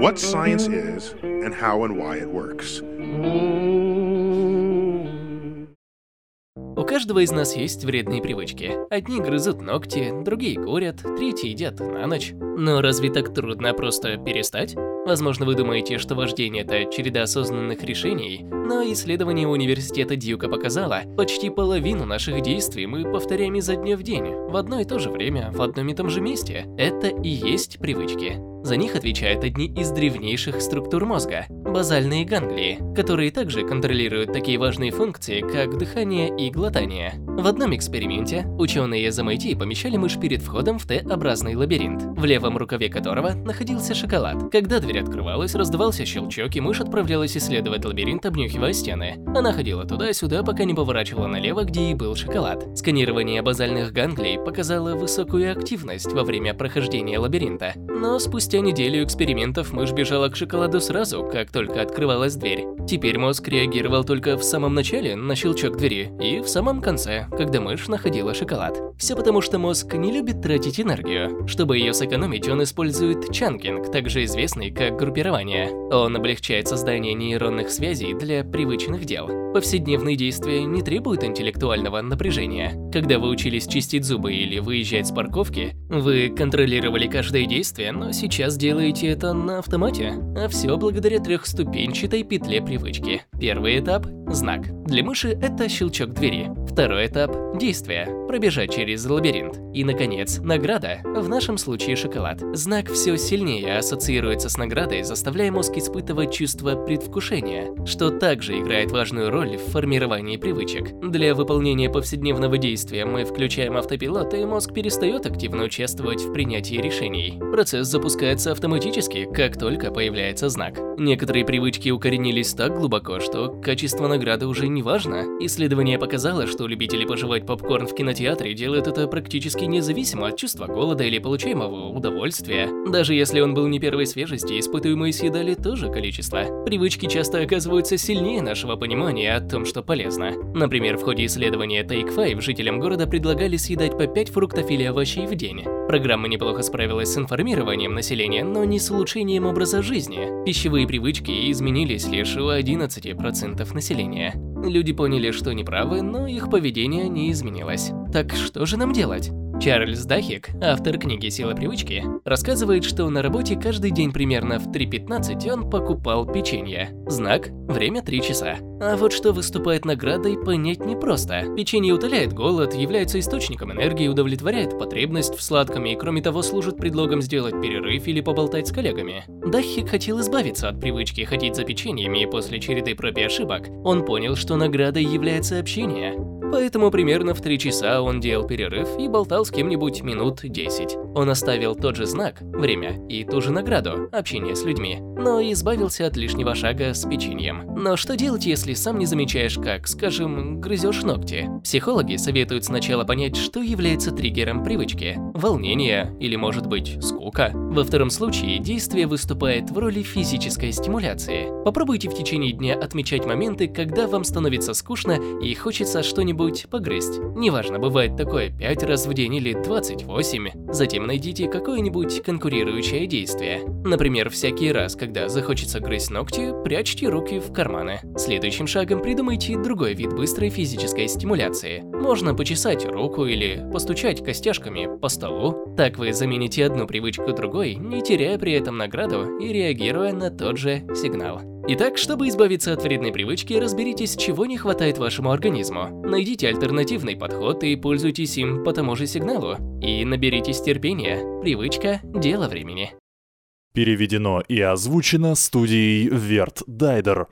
what science is and how and why it works. У каждого из нас есть вредные привычки. Одни грызут ногти, другие курят, третьи едят на ночь. Но разве так трудно просто перестать? Возможно, вы думаете, что вождение – это череда осознанных решений, но исследование университета Дьюка показало, почти половину наших действий мы повторяем изо дня в день, в одно и то же время, в одном и том же месте. Это и есть привычки. За них отвечают одни из древнейших структур мозга – базальные ганглии, которые также контролируют такие важные функции, как дыхание и глотание. В одном эксперименте ученые из MIT помещали мышь перед входом в Т-образный лабиринт, в левом рукаве которого находился шоколад. Когда дверь открывалась, раздавался щелчок, и мышь отправлялась исследовать лабиринт, обнюхивая стены. Она ходила туда-сюда, пока не поворачивала налево, где и был шоколад. Сканирование базальных ганглий показало высокую активность во время прохождения лабиринта. Но спустя неделю экспериментов мышь бежала к шоколаду сразу, как только открывалась дверь. Теперь мозг реагировал только в самом начале на щелчок двери и в самом конце когда мышь находила шоколад. Все потому, что мозг не любит тратить энергию. Чтобы ее сэкономить, он использует чанкинг, также известный как группирование. Он облегчает создание нейронных связей для привычных дел. Повседневные действия не требуют интеллектуального напряжения. Когда вы учились чистить зубы или выезжать с парковки, вы контролировали каждое действие, но сейчас делаете это на автомате. А все благодаря трехступенчатой петле привычки. Первый этап – знак. Для мыши это щелчок двери. Второй этап – действие – пробежать через лабиринт. И, наконец, награда, в нашем случае шоколад. Знак все сильнее ассоциируется с наградой, заставляя мозг испытывать чувство предвкушения, что также играет важную роль в формировании привычек. Для выполнения повседневного действия мы включаем автопилот, и мозг перестает активно участвовать в принятии решений. Процесс запускается автоматически, как только появляется знак. Некоторые привычки укоренились так глубоко, что качество награды уже не важно. Исследование показало, что любители пожевать попкорн в кинотеатре делают это практически независимо от чувства голода или получаемого удовольствия. Даже если он был не первой свежести, испытуемые съедали то же количество. Привычки часто оказываются сильнее нашего понимания о том, что полезно. Например, в ходе исследования Take Five жителям города предлагали съедать по 5 фруктов или овощей в день. Программа неплохо справилась с информированием населения, но не с улучшением образа жизни. Пищевые привычки изменились лишь у 11% населения. Люди поняли, что неправы, но их поведение не изменилось. Так что же нам делать? Чарльз Дахик, автор книги «Сила привычки», рассказывает, что на работе каждый день примерно в 3.15 он покупал печенье. Знак – время 3 часа. А вот что выступает наградой, понять непросто. Печенье утоляет голод, является источником энергии, удовлетворяет потребность в сладком и, кроме того, служит предлогом сделать перерыв или поболтать с коллегами. Дахик хотел избавиться от привычки ходить за печеньями, и после череды проб и ошибок он понял, что наградой является общение. Поэтому примерно в 3 часа он делал перерыв и болтал с кем-нибудь минут 10. Он оставил тот же знак, время и ту же награду, общение с людьми, но избавился от лишнего шага с печеньем. Но что делать, если сам не замечаешь, как, скажем, грызешь ногти? Психологи советуют сначала понять, что является триггером привычки. Волнение или, может быть, скука. Во втором случае действие выступает в роли физической стимуляции. Попробуйте в течение дня отмечать моменты, когда вам становится скучно и хочется что-нибудь что-нибудь погрызть. Неважно, бывает такое 5 раз в день или 28. Затем найдите какое-нибудь конкурирующее действие. Например, всякий раз, когда захочется грызть ногти, прячьте руки в карманы. Следующим шагом придумайте другой вид быстрой физической стимуляции. Можно почесать руку или постучать костяшками по столу. Так вы замените одну привычку другой, не теряя при этом награду и реагируя на тот же сигнал. Итак, чтобы избавиться от вредной привычки, разберитесь, чего не хватает вашему организму. Найдите альтернативный подход и пользуйтесь им по тому же сигналу. И наберитесь терпения. Привычка – дело времени. Переведено и озвучено студией Верт Дайдер.